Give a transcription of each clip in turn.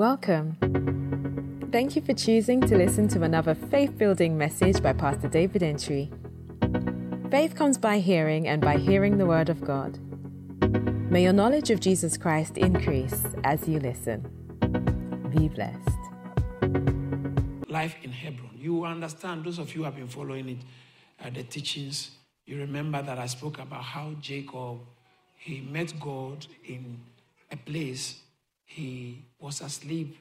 Welcome. Thank you for choosing to listen to another faith building message by Pastor David Entry. Faith comes by hearing, and by hearing the Word of God. May your knowledge of Jesus Christ increase as you listen. Be blessed. Life in Hebron. You understand, those of you who have been following it, uh, the teachings, you remember that I spoke about how Jacob, he met God in a place. He was asleep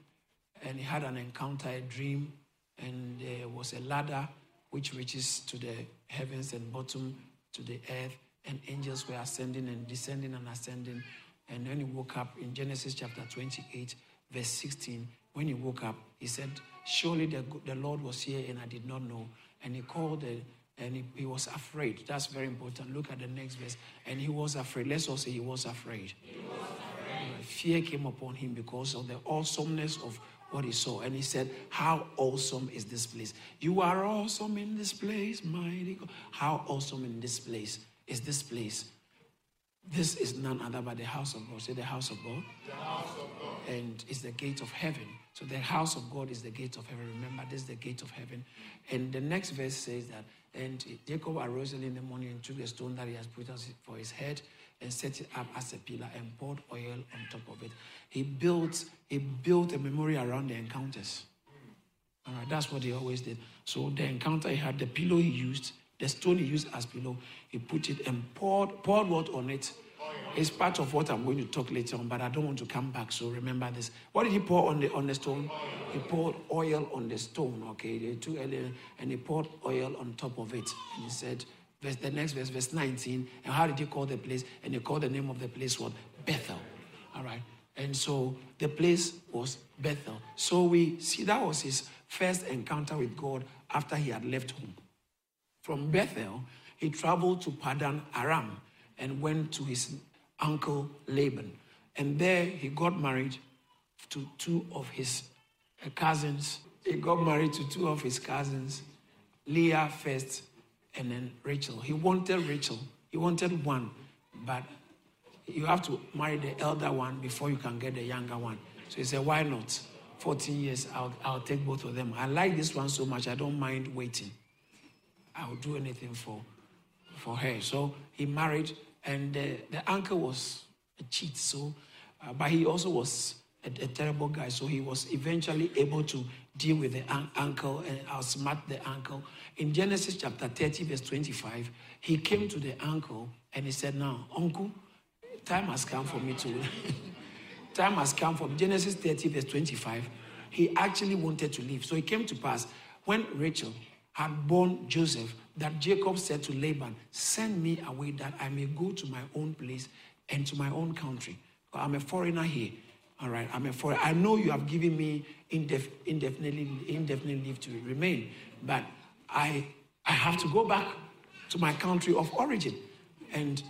and he had an encounter, a dream, and there was a ladder which reaches to the heavens and bottom to the earth, and angels were ascending and descending and ascending. And when he woke up in Genesis chapter 28, verse 16, when he woke up, he said, Surely the, the Lord was here and I did not know. And he called the, and he, he was afraid. That's very important. Look at the next verse. And he was afraid. Let's all say he was afraid. He was afraid. Fear came upon him because of the awesomeness of what he saw. And he said, How awesome is this place? You are awesome in this place, mighty God. How awesome in this place is this place? This is none other but the house of God. Say the house of God. The house of God. And it's the gate of heaven. So the house of God is the gate of heaven. Remember, this is the gate of heaven. And the next verse says that, and Jacob arose early in the morning and took a stone that he has put for his head and set it up as a pillar and poured oil on top of it. He built, he built a memory around the encounters. All right, that's what he always did. So the encounter he had, the pillow he used, the stone he used as pillow, he put it and poured, poured what on it? It's part of what I'm going to talk later on, but I don't want to come back. So remember this. What did he pour on the on the stone? He poured oil on the stone. Okay, they took and he poured oil on top of it, and he said, verse, the next verse, verse 19. And how did he call the place? And he called the name of the place what? Bethel. All right. And so the place was Bethel. So we see that was his first encounter with God after he had left home. From Bethel, he traveled to Padan Aram and went to his uncle Laban. And there he got married to two of his uh, cousins. He got married to two of his cousins, Leah first and then Rachel. He wanted Rachel. He wanted one, but you have to marry the elder one before you can get the younger one. So he said, Why not? 14 years, I'll, I'll take both of them. I like this one so much, I don't mind waiting. I'll do anything for, for her. So he married, and the, the uncle was a cheat, so, uh, but he also was a, a, terrible guy. So he was eventually able to deal with the un- uncle and outsmart the uncle. In Genesis chapter 30, verse 25, he came to the uncle and he said, Now, uncle, time has come for me to. time has come from Genesis 30, verse 25. He actually wanted to leave. So it came to pass when Rachel had born Joseph that Jacob said to Laban, Send me away that I may go to my own place and to my own country. I'm a foreigner here. All right, I'm a foreigner. I know you have given me indef- indefinitely, indefinite leave to remain, but I, I have to go back to my country of origin. And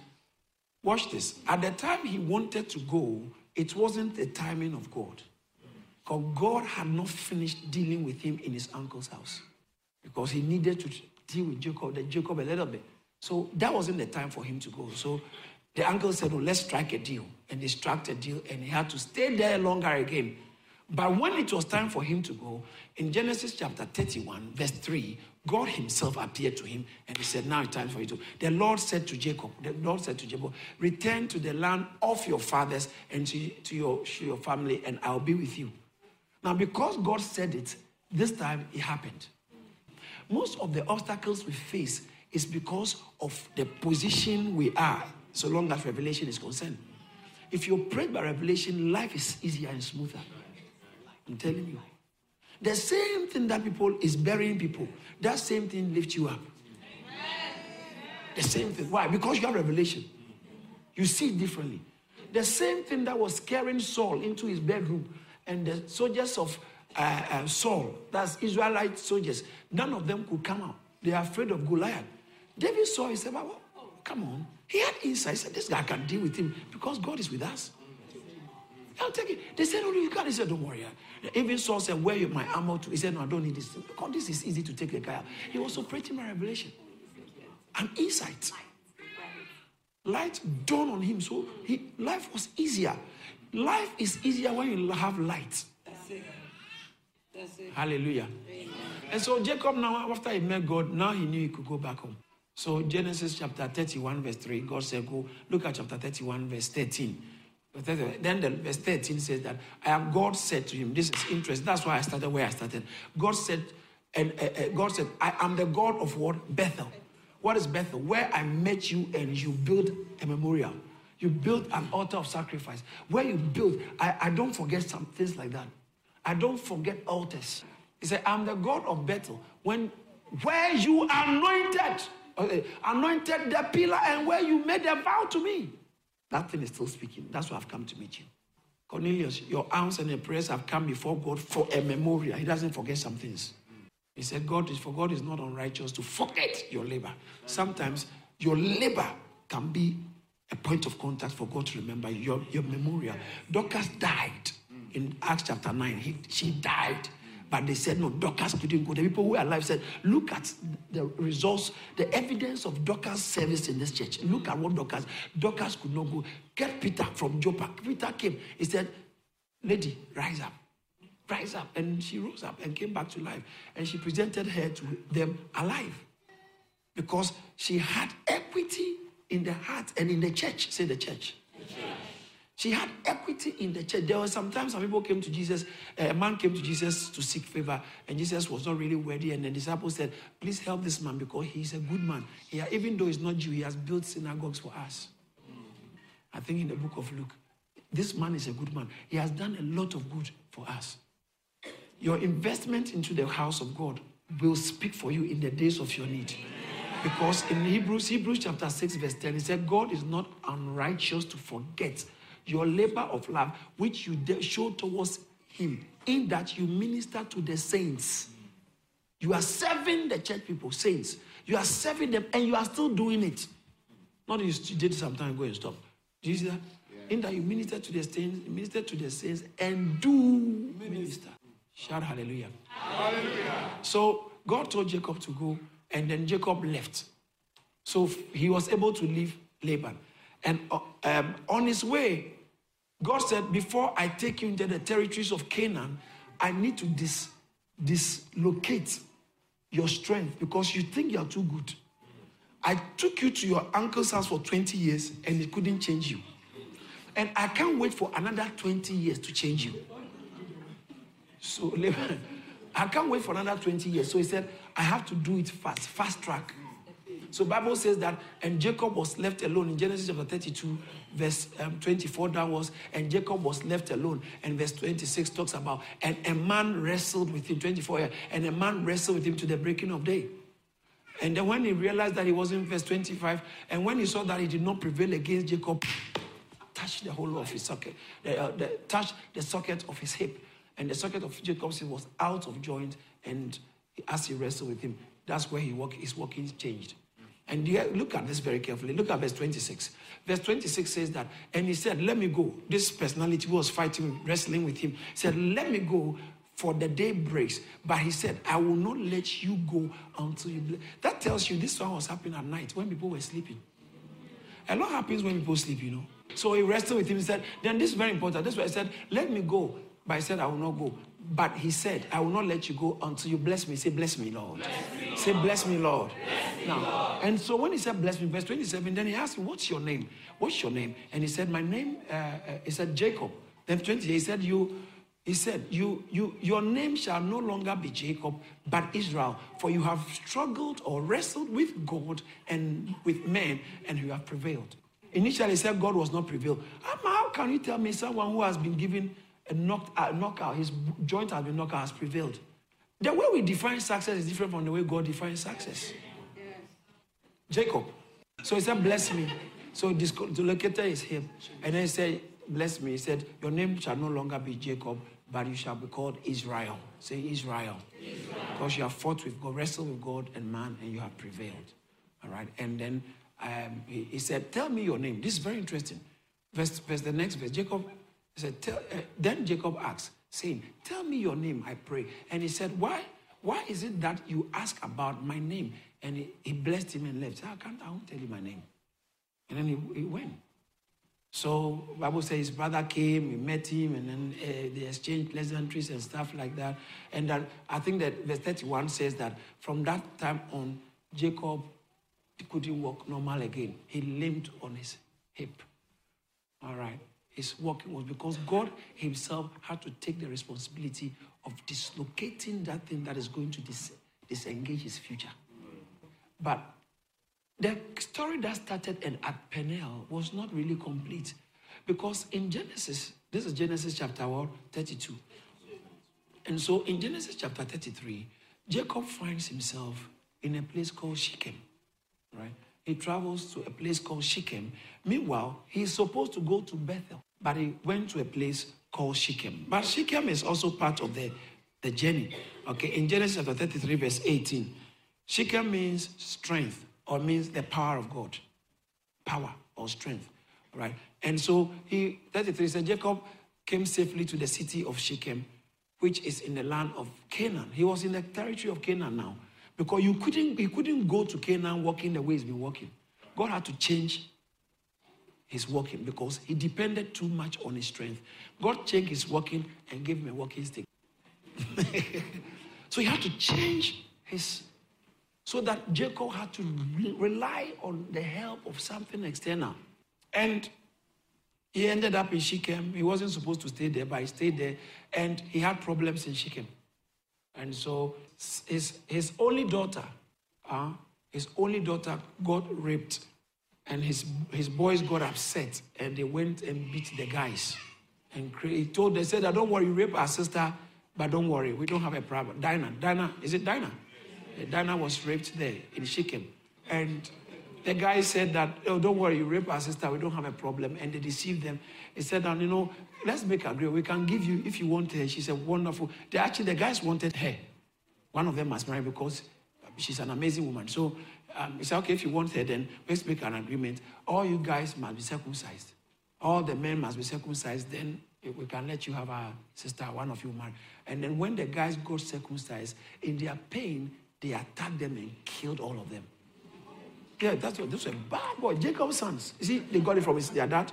watch this. At the time he wanted to go, it wasn't the timing of God. Because God had not finished dealing with him in his uncle's house. Because he needed to deal with Jacob, the Jacob a little bit. So that wasn't the time for him to go. So the uncle said, Oh, let's strike a deal. And they struck a deal, and he had to stay there longer again. But when it was time for him to go, in Genesis chapter 31, verse 3, God himself appeared to him and he said, Now it's time for you to. The Lord said to Jacob, the Lord said to Jacob, Return to the land of your fathers and to, to, your, to your family, and I'll be with you. Now, because God said it, this time it happened. Most of the obstacles we face is because of the position we are, so long as revelation is concerned. If you're prayed by revelation, life is easier and smoother. I'm telling you. The same thing that people is burying people, that same thing lifts you up. The same thing. Why? Because you have revelation. You see it differently. The same thing that was carrying Saul into his bedroom and the soldiers of uh, uh, Saul, that's Israelite soldiers, none of them could come out. They are afraid of Goliath. David saw, he said, well, come on. He had insight. He said, this guy can deal with him because God is with us. I'll take it. They said, Oh, you can't. He said, Don't worry. Even Saul said, Where you my armor to? He said, No, I don't need this. Because this is easy to take the guy out. He was operating my revelation. An insight. Light dawned on him. So he, life was easier. Life is easier when you have light. it. That's it. Hallelujah. Amen. And so Jacob now, after he met God, now he knew he could go back home. So Genesis chapter 31, verse 3, God said, Go look at chapter 31, verse 13. Then the verse 13 says that I am God said to him, This is interesting. That's why I started where I started. God said, and uh, uh, God said, I am the God of what? Bethel. What is Bethel? Where I met you and you built a memorial. You built an altar of sacrifice. Where you built, I, I don't forget some things like that. I don't forget altars. He said, I'm the God of Bethel. When where you anointed, anointed the pillar and where you made a vow to me. That thing is still speaking. That's why I've come to meet you. Cornelius, your alms and your prayers have come before God for a memorial. He doesn't forget some things. He said, God is for God is not unrighteous to forget your labor. Sometimes your labor can be a point of contact for God to remember your, your memorial. Dorcas died in Acts chapter 9. He, she died. But they said, no, Dorcas couldn't go. The people who are alive said, look at the results, the evidence of Dorcas' service in this church. Look at what Dorcas, Dorcas could not go. Get Peter from Joppa. Peter came. He said, lady, rise up rise up. And she rose up and came back to life. And she presented her to them alive. Because she had equity in the heart and in the church. Say the church. The church. She had equity in the church. There were sometimes some people came to Jesus, a man came to Jesus to seek favor, and Jesus was not really worthy. And the disciples said, Please help this man because he's a good man. Even though he's not Jew, he has built synagogues for us. I think in the book of Luke, this man is a good man. He has done a lot of good for us. Your investment into the house of God will speak for you in the days of your need. Because in Hebrews, Hebrews chapter 6, verse 10, it said, God is not unrighteous to forget your labor of love, which you show towards him, in that you minister to the saints. You are serving the church people, saints. You are serving them, and you are still doing it. Not you did some time ago and stop. Do you see that? Yeah. In that you minister to the saints, minister to the saints, and do minister. Shout hallelujah. Hallelujah. So God told Jacob to go, and then Jacob left. So he was able to leave Laban. And uh, um, on his way, God said, Before I take you into the territories of Canaan, I need to dis- dislocate your strength because you think you are too good. I took you to your uncle's house for 20 years and it couldn't change you. And I can't wait for another 20 years to change you. So I can't wait for another 20 years. So he said, I have to do it fast, fast track. So Bible says that, and Jacob was left alone in Genesis chapter 32, verse um, 24 downwards, and Jacob was left alone. And verse 26 talks about, and a man wrestled with him, 24, and a man wrestled with him to the breaking of day. And then when he realized that he was in verse 25, and when he saw that he did not prevail against Jacob, touched the whole of his socket, uh, the, touched the socket of his hip and the socket of Jacob's hip was out of joint. And as he wrestled with him, that's where he walk, his walking changed. And look at this very carefully. Look at verse 26. Verse 26 says that, and he said, Let me go. This personality was fighting, wrestling with him, said, Let me go for the day breaks. But he said, I will not let you go until you. That tells you this one was happening at night when people were sleeping. A lot happens when people sleep, you know. So he wrestled with him. He said, Then this is very important. This is why he said, Let me go but I said, I will not go. But he said, I will not let you go until you bless me. Say, bless me, Lord. Bless me, Lord. Say, bless me, Lord. Bless me, now, Lord. and so when he said, bless me, verse 27, then he asked him, what's your name? What's your name? And he said, my name, uh, uh, he said, Jacob. Then 20, he said, you, he said, you, you, your name shall no longer be Jacob, but Israel, for you have struggled or wrestled with God and with men, and you have prevailed. Initially, he said God was not prevailed. How can you tell me someone who has been given knocked, a knockout, his joint has been knocked out, has prevailed. The way we define success is different from the way God defines success. Yes. Jacob. So he said, Bless me. So the locator is him. And then he said, Bless me. He said, Your name shall no longer be Jacob, but you shall be called Israel. Say Israel. Israel. Because you have fought with God, wrestled with God and man, and you have prevailed. All right. And then um, he, he, said, Tell me your name. This is very interesting. Verse, verse the next verse. Jacob he said, Tell, uh, then Jacob asked, saying, Tell me your name, I pray. And he said, Why? Why is it that you ask about my name? And he, he blessed him and left. Said, I can't, I won't tell you my name. And then he, he went. So Bible says his brother came, he met him, and then uh, they exchanged pleasantries and stuff like that. And that I think that verse 31 says that from that time on, Jacob couldn't walk normal again. He limped on his hip. All right. His walking was because God Himself had to take the responsibility of dislocating that thing that is going to dis- disengage his future. But the story that started at Peniel was not really complete because in Genesis, this is Genesis chapter 32. And so in Genesis chapter 33, Jacob finds himself in a place called Shechem, right? He travels to a place called Shechem. Meanwhile, he's supposed to go to Bethel, but he went to a place called Shechem. But Shechem is also part of the, the journey. Okay, in Genesis chapter 33, verse 18, Shechem means strength or means the power of God. Power or strength. Right? And so he 33 said Jacob came safely to the city of Shechem, which is in the land of Canaan. He was in the territory of Canaan now. Because you couldn't, he couldn't go to Canaan walking the way he's been walking. God had to change his walking because he depended too much on his strength. God changed his walking and gave him a walking stick. so he had to change his so that Jacob had to rely on the help of something external. And he ended up in Shechem. He wasn't supposed to stay there, but he stayed there. And he had problems in Shechem. And so his, his only daughter, uh, his only daughter got raped. And his, his boys got upset and they went and beat the guys. And he told, they said, don't worry, rape our sister, but don't worry, we don't have a problem. Dinah, Dinah, is it Dinah? Dinah was raped there in Shechem. And the guy said that, oh, don't worry, you rape our sister, we don't have a problem. And they deceived them. He said, and you know, let's make a deal. We can give you, if you want her, she's a wonderful. They actually, the guys wanted her. One of them must marry because she's an amazing woman. So um, he said, okay, if you want her, then let's make an agreement. All you guys must be circumcised. All the men must be circumcised. Then we can let you have a sister, one of you marry. And then when the guys got circumcised, in their pain, they attacked them and killed all of them. Yeah, that's what, that's a bad boy. Jacob's sons. You see, they got it from his, their dad.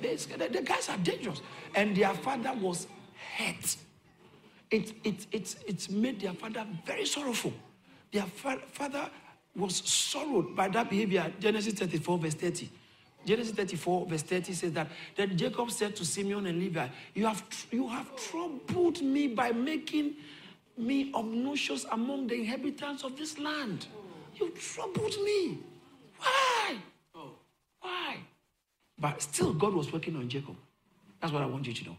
They, the, the guys are dangerous. And their father was hurt. It, it, it, it made their father very sorrowful. Their fa- father was sorrowed by that behavior. Genesis 34, verse 30. Genesis 34, verse 30 says that, then Jacob said to Simeon and Levi, you have, you have troubled me by making me obnoxious among the inhabitants of this land. You troubled me. Why? Why? But still, God was working on Jacob. That's what I want you to know.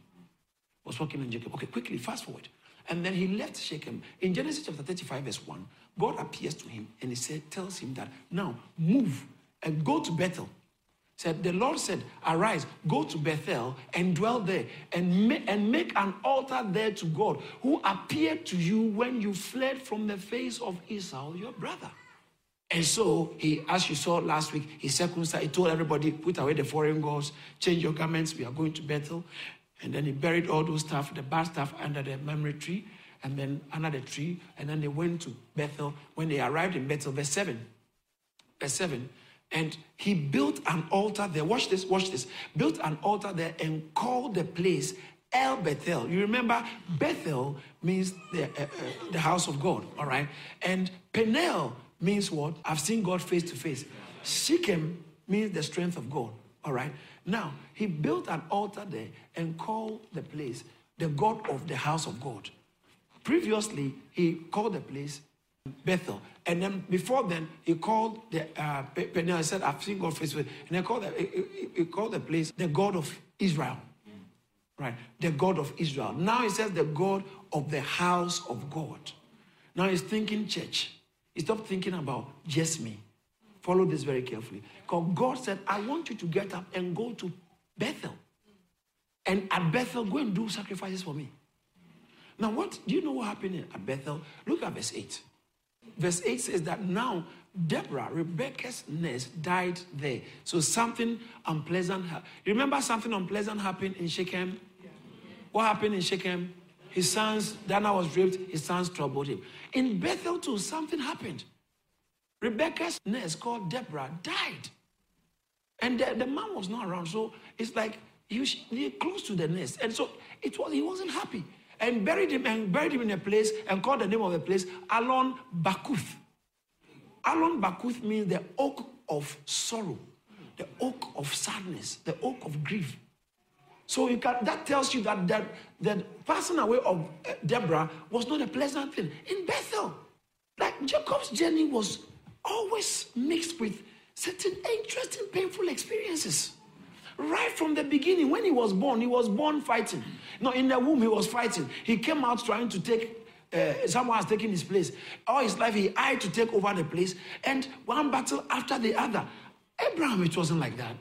Was working on Jacob. Okay, quickly, fast forward. And then he left Shechem. In Genesis chapter 35, verse 1, God appears to him and he said, tells him that now move and go to Bethel said, The Lord said, Arise, go to Bethel and dwell there and, ma- and make an altar there to God who appeared to you when you fled from the face of Esau, your brother. And so he, as you saw last week, he circumcised, he told everybody, put away the foreign gods, change your garments, we are going to Bethel. And then he buried all those stuff, the bad stuff under the memory tree, and then under the tree, and then they went to Bethel. When they arrived in Bethel, verse 7, verse 7, and he built an altar there. Watch this, watch this. Built an altar there and called the place El Bethel. You remember, Bethel means the, uh, uh, the house of God, all right? And Peniel means what? I've seen God face to face. Shechem means the strength of God, all right? Now, he built an altar there and called the place the God of the house of God. Previously, he called the place Bethel. And then before then, he called the uh, Peniel. He said, "I've seen God face face." And he called the, he, he called the place the God of Israel, right? The God of Israel. Now he says the God of the house of God. Now he's thinking church. He stopped thinking about just me. Follow this very carefully. Because God said, "I want you to get up and go to Bethel, and at Bethel go and do sacrifices for me." Now, what do you know what happened at Bethel? Look at verse eight verse 8 says that now Deborah, Rebecca's nurse, died there. So something unpleasant happened. Remember something unpleasant happened in Shechem? What happened in Shechem? His sons, Dinah was raped, his sons troubled him. In Bethel too, something happened. Rebecca's nurse called Deborah died. And the, the man was not around. So it's like he was close to the nest. And so it was he wasn't happy. And buried him and buried him in a place and called the name of the place Allon Bachuth. Allon Bachuth means the oak of sorrow, the oak of sadness, the oak of grief. So you can, that tells you that, that that passing away of uh, Deborah was not a pleasant thing. In Bethel, like Jacob's journey was always mixed with certain interesting, painful experiences. Right from the beginning, when he was born, he was born fighting. No, in the womb, he was fighting. He came out trying to take uh, someone has taken his place. All his life, he had to take over the place, and one battle after the other. Abraham, it wasn't like that.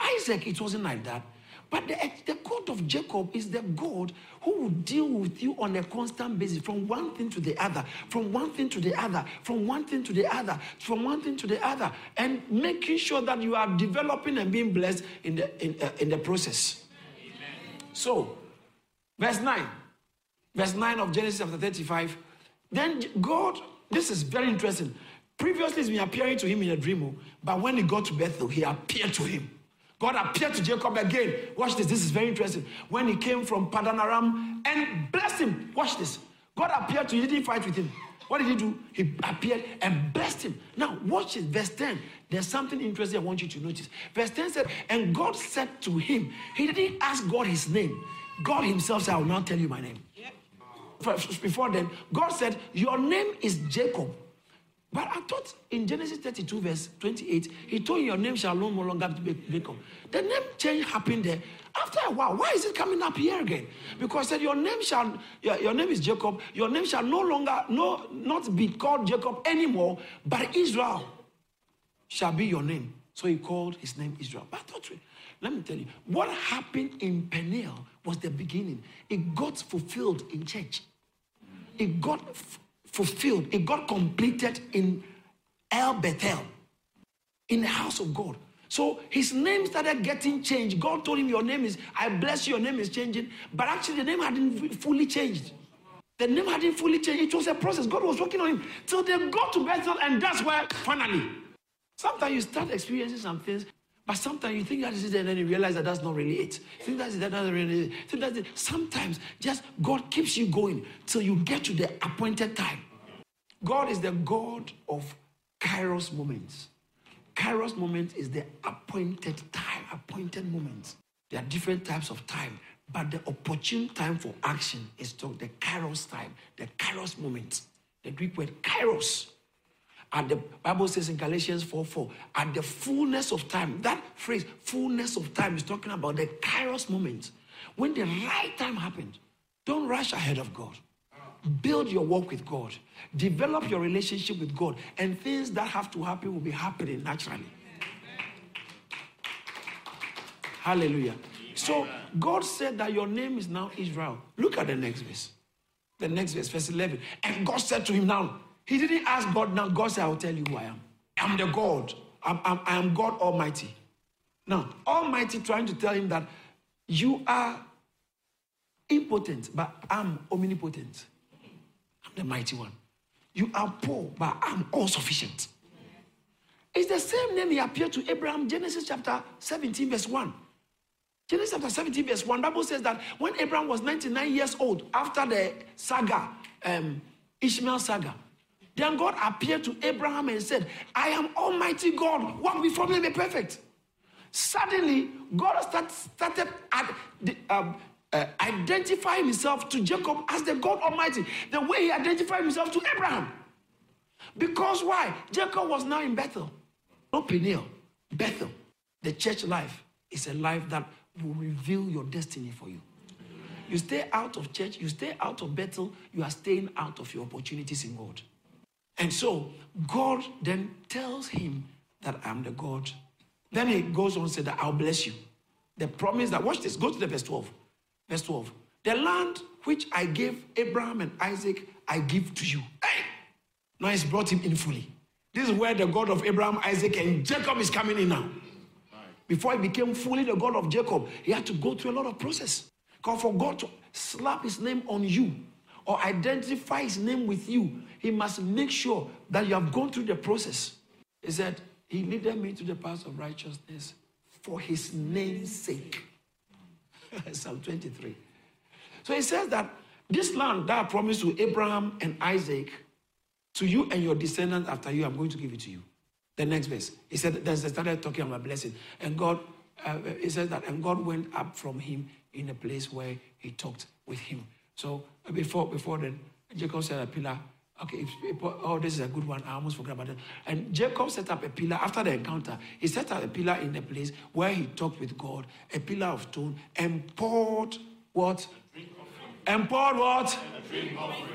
Isaac, it wasn't like that. But the, the God of Jacob is the God who will deal with you on a constant basis from one thing to the other, from one thing to the other, from one thing to the other, from one thing to the other, and making sure that you are developing and being blessed in the, in, uh, in the process. Amen. So, verse 9, verse 9 of Genesis chapter 35. Then God, this is very interesting. Previously, he's been appearing to him in a dream, oh, but when he got to Bethel, he appeared to him. God appeared to Jacob again. Watch this. This is very interesting. When he came from Padan Aram and blessed him. Watch this. God appeared to him. He didn't fight with him. What did he do? He appeared and blessed him. Now, watch it. Verse 10. There's something interesting I want you to notice. Verse 10 said, And God said to him, He didn't ask God his name. God himself said, I will not tell you my name. Yep. Before then, God said, Your name is Jacob. But I thought in Genesis 32, verse 28, he told you your name shall no longer be Jacob. The name change happened there. After a while, why is it coming up here again? Because said your name shall your, your name is Jacob, your name shall no longer no not be called Jacob anymore, but Israel shall be your name. So he called his name Israel. But I thought, let me tell you, what happened in Peniel was the beginning. It got fulfilled in church. It got fulfilled, it got completed in El Bethel, in the house of God. So his name started getting changed. God told him, Your name is, I bless you, your name is changing. But actually, the name hadn't fully changed. The name hadn't fully changed. It was a process. God was working on him. till they got to Bethel, and that's where finally. Sometimes you start experiencing some things, but sometimes you think that is it, and then you realize that that's not really it. Think that's it, that's really it. Think that's it. Sometimes just God keeps you going till you get to the appointed time. God is the God of Kairos moments. Kairos moment is the appointed time, appointed moments. There are different types of time, but the opportune time for action is called the Kairos time, the Kairos moment. The Greek word Kairos. And the Bible says in Galatians 4 4, at the fullness of time, that phrase, fullness of time, is talking about the Kairos moment. When the right time happened, don't rush ahead of God. Build your walk with God. Develop your relationship with God. And things that have to happen will be happening naturally. Hallelujah. So God said that your name is now Israel. Look at the next verse. The next verse, verse 11. And God said to him now, He didn't ask God now. God said, I will tell you who I am. I'm the God. I'm, I'm, I am God Almighty. Now, Almighty trying to tell him that you are impotent, but I'm omnipotent. I'm the mighty one. You are poor, but I'm all sufficient. It's the same name he appeared to Abraham, Genesis chapter 17, verse 1. Genesis chapter 17, verse 1, Bible says that when Abraham was 99 years old, after the saga, um, Ishmael saga, then God appeared to Abraham and said, I am Almighty God, walk before me and be perfect. Suddenly, God start, started at the, um, uh, identify himself to Jacob as the God Almighty, the way he identified himself to Abraham. Because why? Jacob was now in Bethel, not Peniel, Bethel. The church life is a life that will reveal your destiny for you. You stay out of church, you stay out of Bethel, you are staying out of your opportunities in God. And so God then tells him that I'm the God. Then he goes on and said that I'll bless you. The promise that, watch this, go to the verse 12. Verse 12. The land which I gave Abraham and Isaac, I give to you. Hey! Now he's brought him in fully. This is where the God of Abraham, Isaac, and Jacob is coming in now. Before he became fully the God of Jacob, he had to go through a lot of process. Because for God to slap his name on you or identify his name with you, he must make sure that you have gone through the process. He said, He leaded me to the path of righteousness for his name's sake. Psalm 23. So he says that this land that I promised to Abraham and Isaac, to you and your descendants after you, I'm going to give it to you. The next verse, he said, that they started talking about blessing. And God, uh, he says that, and God went up from him in a place where he talked with him. So uh, before, before then, Jacob said a pillar. Okay, oh, this is a good one. I almost forgot about it. And Jacob set up a pillar after the encounter. He set up a pillar in the place where he talked with God, a pillar of stone, and poured what? Drink offering. And poured what? Drink offering.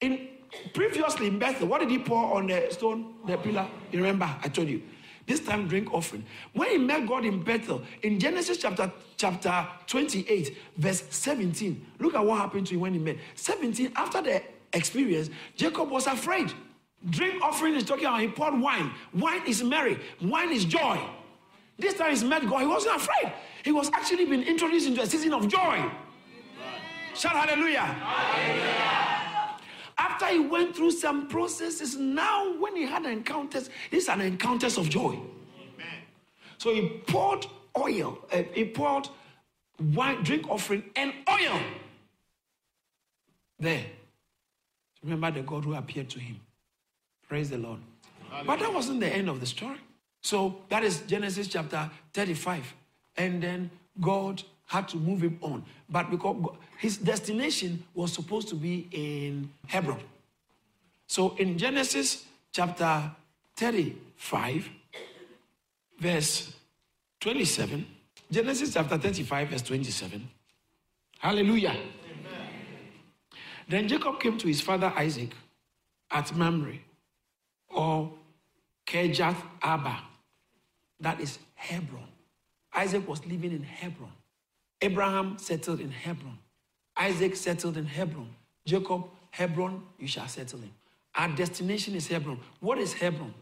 In previously in Bethel, what did he pour on the stone, the pillar? You remember? I told you. This time, drink offering. When he met God in Bethel, in Genesis chapter, chapter 28, verse 17, look at what happened to him when he met. 17, after the experience, Jacob was afraid. Drink offering is talking about he poured wine. Wine is merry, wine is joy. This time he's met God, he wasn't afraid. He was actually being introduced into a season of joy. Shout hallelujah. hallelujah. After he went through some processes, now when he had encounters, these are encounters of joy. Amen. So he poured oil, uh, he poured wine, drink offering, and oil there. Remember the God who appeared to him. Praise the Lord. Hallelujah. But that wasn't the end of the story. So that is Genesis chapter 35. And then God had to move him on. But because his destination was supposed to be in Hebron. So in Genesis chapter 35, verse 27, Genesis chapter 35, verse 27. Hallelujah. Then Jacob came to his father Isaac at Mamre or Kirjath Arba, That is Hebron. Isaac was living in Hebron. Abraham settled in Hebron. Isaac settled in Hebron. Jacob, Hebron, you shall settle in. Our destination is Hebron. What is Hebron?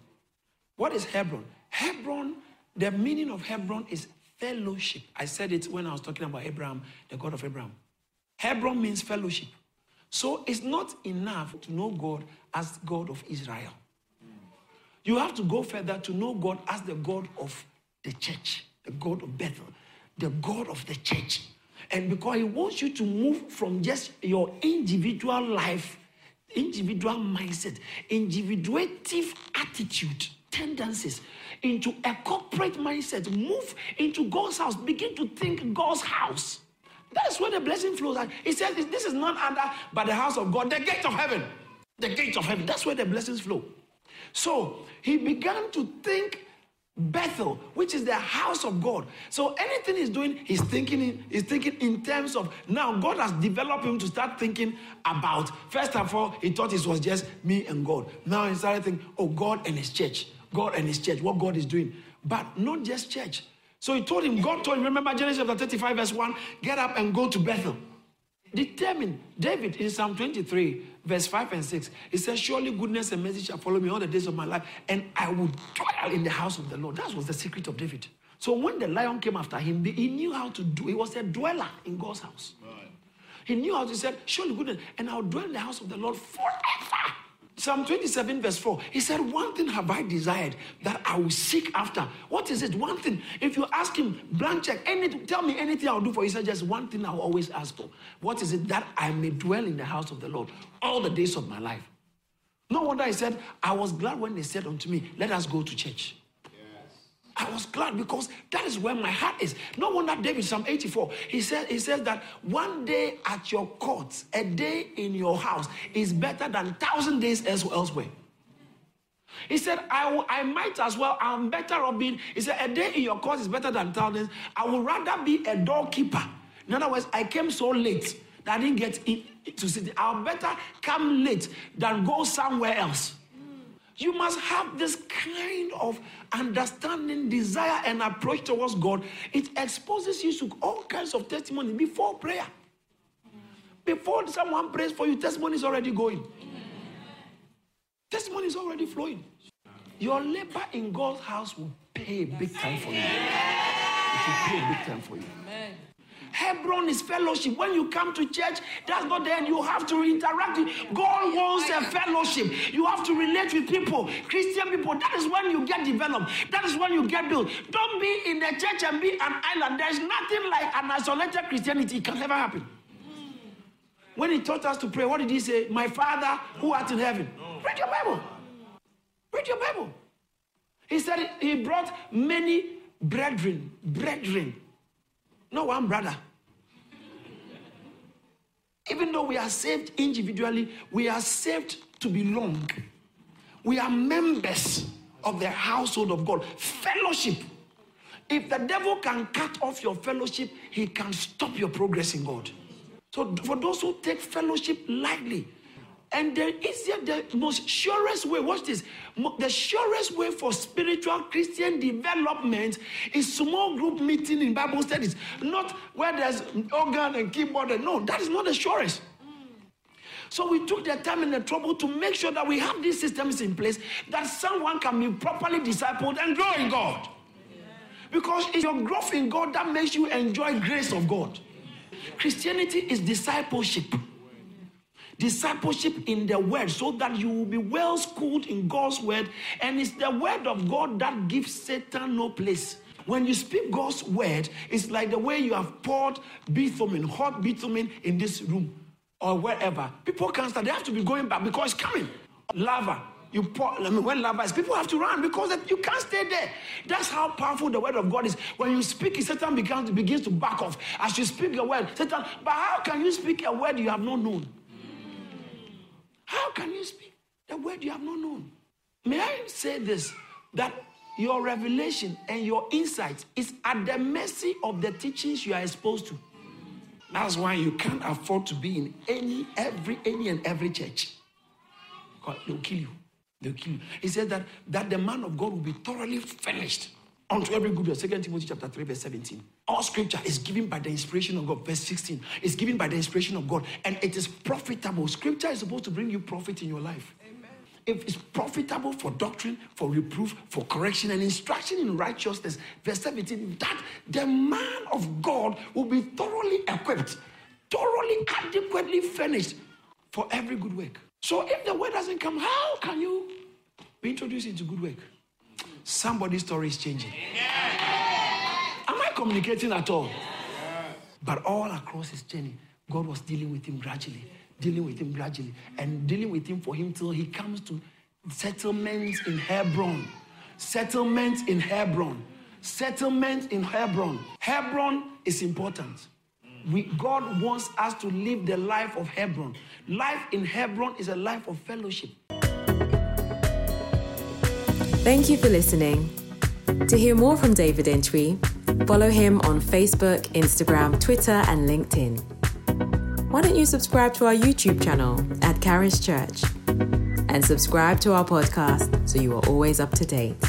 What is Hebron? Hebron, the meaning of Hebron is fellowship. I said it when I was talking about Abraham, the God of Abraham. Hebron means fellowship. So it's not enough to know God as God of Israel. You have to go further to know God as the God of the church, the God of Bethel, the God of the church. And because He wants you to move from just your individual life, individual mindset, individuative attitude, tendencies, into a corporate mindset, move into God's house, begin to think God's house. That's where the blessing flows. He says this is not under but the house of God, the gate of heaven. The gate of heaven. That's where the blessings flow. So he began to think Bethel, which is the house of God. So anything he's doing, he's thinking in, he's thinking in terms of now God has developed him to start thinking about. First of all, he thought it was just me and God. Now he started thinking, oh, God and his church, God and his church, what God is doing. But not just church. So he told him, God told him, remember Genesis chapter 35, verse 1, get up and go to Bethel. Determine. David in Psalm 23, verse 5 and 6, he says, Surely goodness and mercy shall follow me all the days of my life, and I will dwell in the house of the Lord. That was the secret of David. So when the lion came after him, he knew how to do. He was a dweller in God's house. Right. He knew how to say, Surely goodness, and I'll dwell in the house of the Lord forever. Psalm 27, verse 4, he said, One thing have I desired that I will seek after. What is it? One thing. If you ask him, blank check, anything, tell me anything I'll do for you. He said, Just one thing I'll always ask for. What is it? That I may dwell in the house of the Lord all the days of my life. No wonder he said, I was glad when they said unto me, Let us go to church. I was glad because that is where my heart is. No wonder David, Psalm 84, he said, he says that one day at your courts, a day in your house is better than thousand days elsewhere. He said, I, I might as well, I'm better off being, he said, a day in your courts is better than thousands. I would rather be a doorkeeper. In other words, I came so late that I didn't get in, to sit. I'll better come late than go somewhere else. You must have this kind of understanding, desire, and approach towards God. It exposes you to all kinds of testimony before prayer. Before someone prays for you, testimony is already going. Testimony is already flowing. Your labor in God's house will pay big time for you. It will pay big time for you. Hebron is fellowship. When you come to church, that's not the end. You have to interact. With, God wants a fellowship. You have to relate with people, Christian people. That is when you get developed. That is when you get built. Don't be in the church and be an island. There's nothing like an isolated Christianity. It can never happen. When he taught us to pray, what did he say? My Father who art in heaven. Read your Bible. Read your Bible. He said he brought many brethren, brethren, not one brother. Even though we are saved individually, we are saved to belong. We are members of the household of God. Fellowship. If the devil can cut off your fellowship, he can stop your progress in God. So, for those who take fellowship lightly, and the easier, the most surest way, watch this, the surest way for spiritual Christian development is small group meeting in Bible studies, not where there's organ and keyboard. And, no, that is not the surest. So we took the time and the trouble to make sure that we have these systems in place that someone can be properly discipled and grow in God. Because it's your growth in God that makes you enjoy grace of God. Christianity is discipleship discipleship in the word so that you will be well schooled in God's word. And it's the word of God that gives Satan no place. When you speak God's word, it's like the way you have poured bitumen, hot bitumen in this room or wherever. People can't start, they have to be going back because it's coming. Lava. You pour, I mean, when lava is, people have to run because you can't stay there. That's how powerful the word of God is. When you speak it, Satan begins, begins to back off. As you speak the word, Satan, but how can you speak a word you have not known? How can you speak the word you have not known? May I say this that your revelation and your insight is at the mercy of the teachings you are exposed to. That's why you can't afford to be in any, every, any and every church. God, they'll kill you. They'll kill you. He said that, that the man of God will be thoroughly furnished unto every good work. Second Timothy chapter 3, verse 17. All scripture is given by the inspiration of God. Verse 16 is given by the inspiration of God, and it is profitable. Scripture is supposed to bring you profit in your life. Amen. If it's profitable for doctrine, for reproof, for correction, and instruction in righteousness, verse 17, that the man of God will be thoroughly equipped, thoroughly adequately furnished for every good work. So if the word doesn't come, how can you be introduced into good work? Somebody's story is changing. Am I communicating at all? But all across his journey, God was dealing with him gradually, dealing with him gradually, and dealing with him for him till he comes to settlements in Hebron. Settlements in Hebron. Settlement in Hebron. Hebron is important. We, God wants us to live the life of Hebron. Life in Hebron is a life of fellowship. Thank you for listening. To hear more from David Entry, follow him on Facebook, Instagram, Twitter, and LinkedIn. Why don't you subscribe to our YouTube channel at Caris Church and subscribe to our podcast so you are always up to date?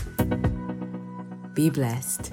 Be blessed.